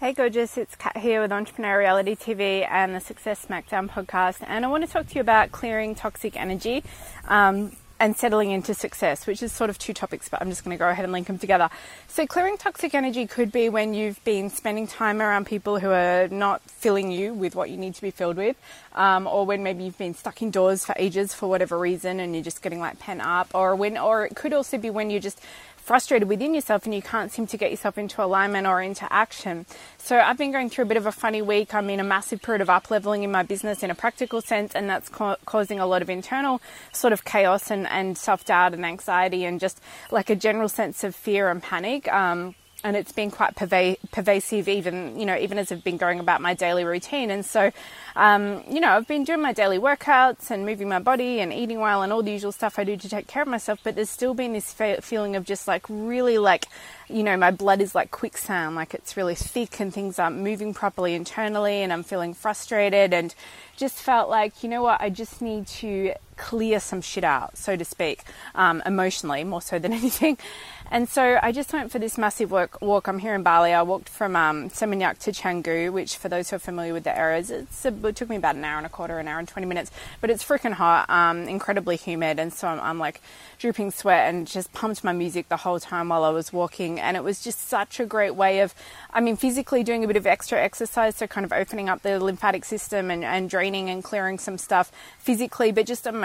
Hey, gorgeous, it's Kat here with Entrepreneur Reality TV and the Success Smackdown podcast. And I want to talk to you about clearing toxic energy um, and settling into success, which is sort of two topics, but I'm just going to go ahead and link them together. So, clearing toxic energy could be when you've been spending time around people who are not filling you with what you need to be filled with, um, or when maybe you've been stuck indoors for ages for whatever reason and you're just getting like pent up, or when, or it could also be when you're just frustrated within yourself and you can't seem to get yourself into alignment or into action. So I've been going through a bit of a funny week. I'm in a massive period of up leveling in my business in a practical sense, and that's ca- causing a lot of internal sort of chaos and, and self doubt and anxiety and just like a general sense of fear and panic. Um, and it's been quite perva- pervasive even you know even as I've been going about my daily routine. And so um, you know I've been doing my daily workouts and moving my body and eating well and all the usual stuff I do to take care of myself. But there's still been this fe- feeling of just like really like you know my blood is like quicksand. Like it's really thick and things aren't moving properly internally and I'm feeling frustrated and just felt like you know what I just need to clear some shit out so to speak um, emotionally more so than anything and so I just went for this massive walk. walk. I'm here in Bali. I walked from um, Seminyak to Canggu, which for those who are familiar with the areas, a, it took me about an hour and a quarter, an hour and 20 minutes. But it's freaking hot, um, incredibly humid. And so I'm, I'm like drooping sweat and just pumped my music the whole time while I was walking. And it was just such a great way of, I mean, physically doing a bit of extra exercise, so kind of opening up the lymphatic system and, and draining and clearing some stuff physically, but just emotionally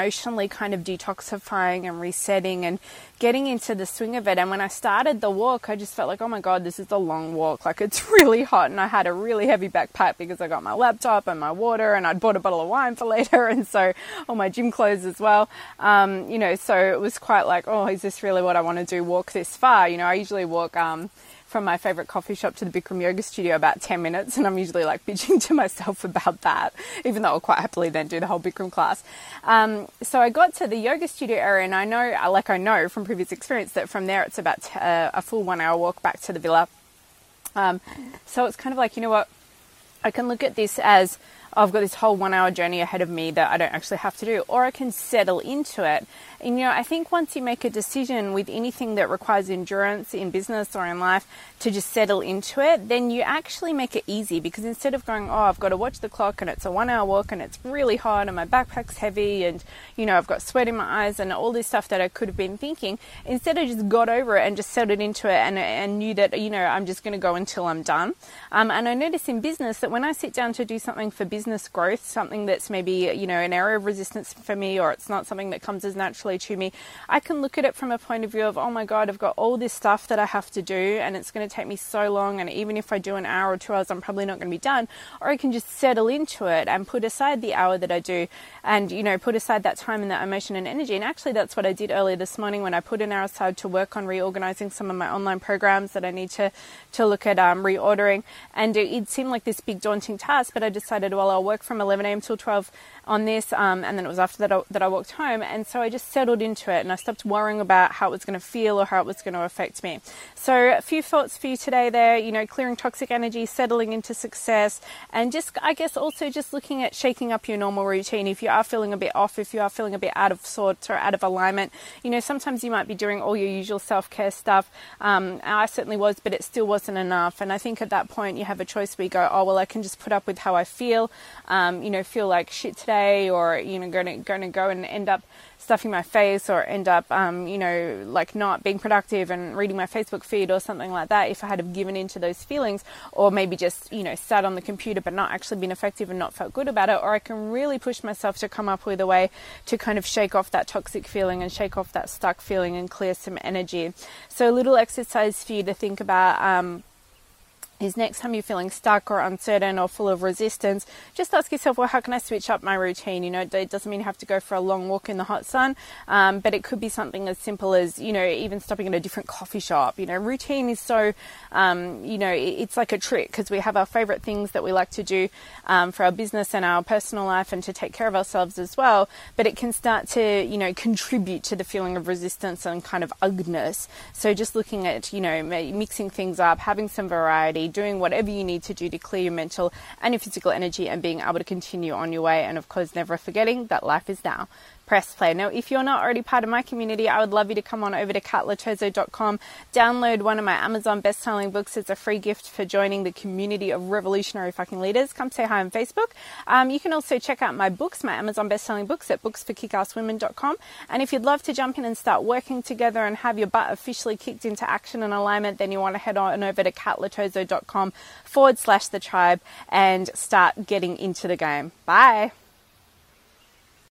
kind of detoxifying and resetting and getting into the swing of it. And when I started the walk, I just felt like, oh my God, this is a long walk. Like it's really hot. And I had a really heavy backpack because I got my laptop and my water and I'd bought a bottle of wine for later. And so all my gym clothes as well. Um, you know, so it was quite like, oh, is this really what I want to do? Walk this far? You know, I usually walk, um, from my favorite coffee shop to the Bikram yoga studio about 10 minutes and I'm usually like bitching to myself about that even though I'll quite happily then do the whole Bikram class. Um, so I got to the yoga studio area and I know like I know from previous experience that from there it's about uh, a full one hour walk back to the villa. Um, so it's kind of like you know what? I can look at this as I've got this whole one hour journey ahead of me that I don't actually have to do, or I can settle into it. And you know, I think once you make a decision with anything that requires endurance in business or in life to just settle into it, then you actually make it easy because instead of going, oh, I've got to watch the clock and it's a one hour walk and it's really hot and my backpack's heavy and you know, I've got sweat in my eyes and all this stuff that I could have been thinking, instead I just got over it and just settled into it and, and knew that, you know, I'm just going to go until I'm done. Um, and I notice in business that when I sit down to do something for business, business growth, something that's maybe, you know, an area of resistance for me or it's not something that comes as naturally to me, I can look at it from a point of view of, oh my God, I've got all this stuff that I have to do and it's going to take me so long. And even if I do an hour or two hours, I'm probably not going to be done. Or I can just settle into it and put aside the hour that I do and, you know, put aside that time and that emotion and energy. And actually, that's what I did earlier this morning when I put an hour aside to work on reorganizing some of my online programs that I need to, to look at um, reordering. And it, it seemed like this big daunting task, but I decided, well, I'll uh, work from 11 a.m. till 12 on this, um, and then it was after that I, that I walked home, and so I just settled into it, and I stopped worrying about how it was going to feel or how it was going to affect me. So a few thoughts for you today there, you know, clearing toxic energy, settling into success, and just I guess also just looking at shaking up your normal routine. If you are feeling a bit off, if you are feeling a bit out of sorts or out of alignment, you know, sometimes you might be doing all your usual self care stuff. Um, I certainly was, but it still wasn't enough. And I think at that point you have a choice where you go, oh well, I can just put up with how I feel, um, you know, feel like shit today, or you know, going to going to go and end up stuffing my face or end up, um, you know, like not being productive and reading my Facebook feed or something like that if I had have given into those feelings or maybe just, you know, sat on the computer but not actually been effective and not felt good about it. Or I can really push myself to come up with a way to kind of shake off that toxic feeling and shake off that stuck feeling and clear some energy. So a little exercise for you to think about. Um, is next time you're feeling stuck or uncertain or full of resistance, just ask yourself, well, how can I switch up my routine? You know, it doesn't mean you have to go for a long walk in the hot sun, um, but it could be something as simple as, you know, even stopping at a different coffee shop. You know, routine is so, um, you know, it's like a trick because we have our favorite things that we like to do um, for our business and our personal life and to take care of ourselves as well, but it can start to, you know, contribute to the feeling of resistance and kind of ugliness. So just looking at, you know, mixing things up, having some variety, doing whatever you need to do to clear your mental and your physical energy and being able to continue on your way. And of course, never forgetting that life is now. Press play. Now, if you're not already part of my community, I would love you to come on over to katloterzo.com, download one of my Amazon best-selling books as a free gift for joining the community of revolutionary fucking leaders. Come say hi on Facebook. Um, you can also check out my books, my Amazon best-selling books at booksforkickasswomen.com. And if you'd love to jump in and start working together and have your butt officially kicked into action and alignment, then you want to head on over to katloterzo.com forward slash the tribe and start getting into the game. Bye.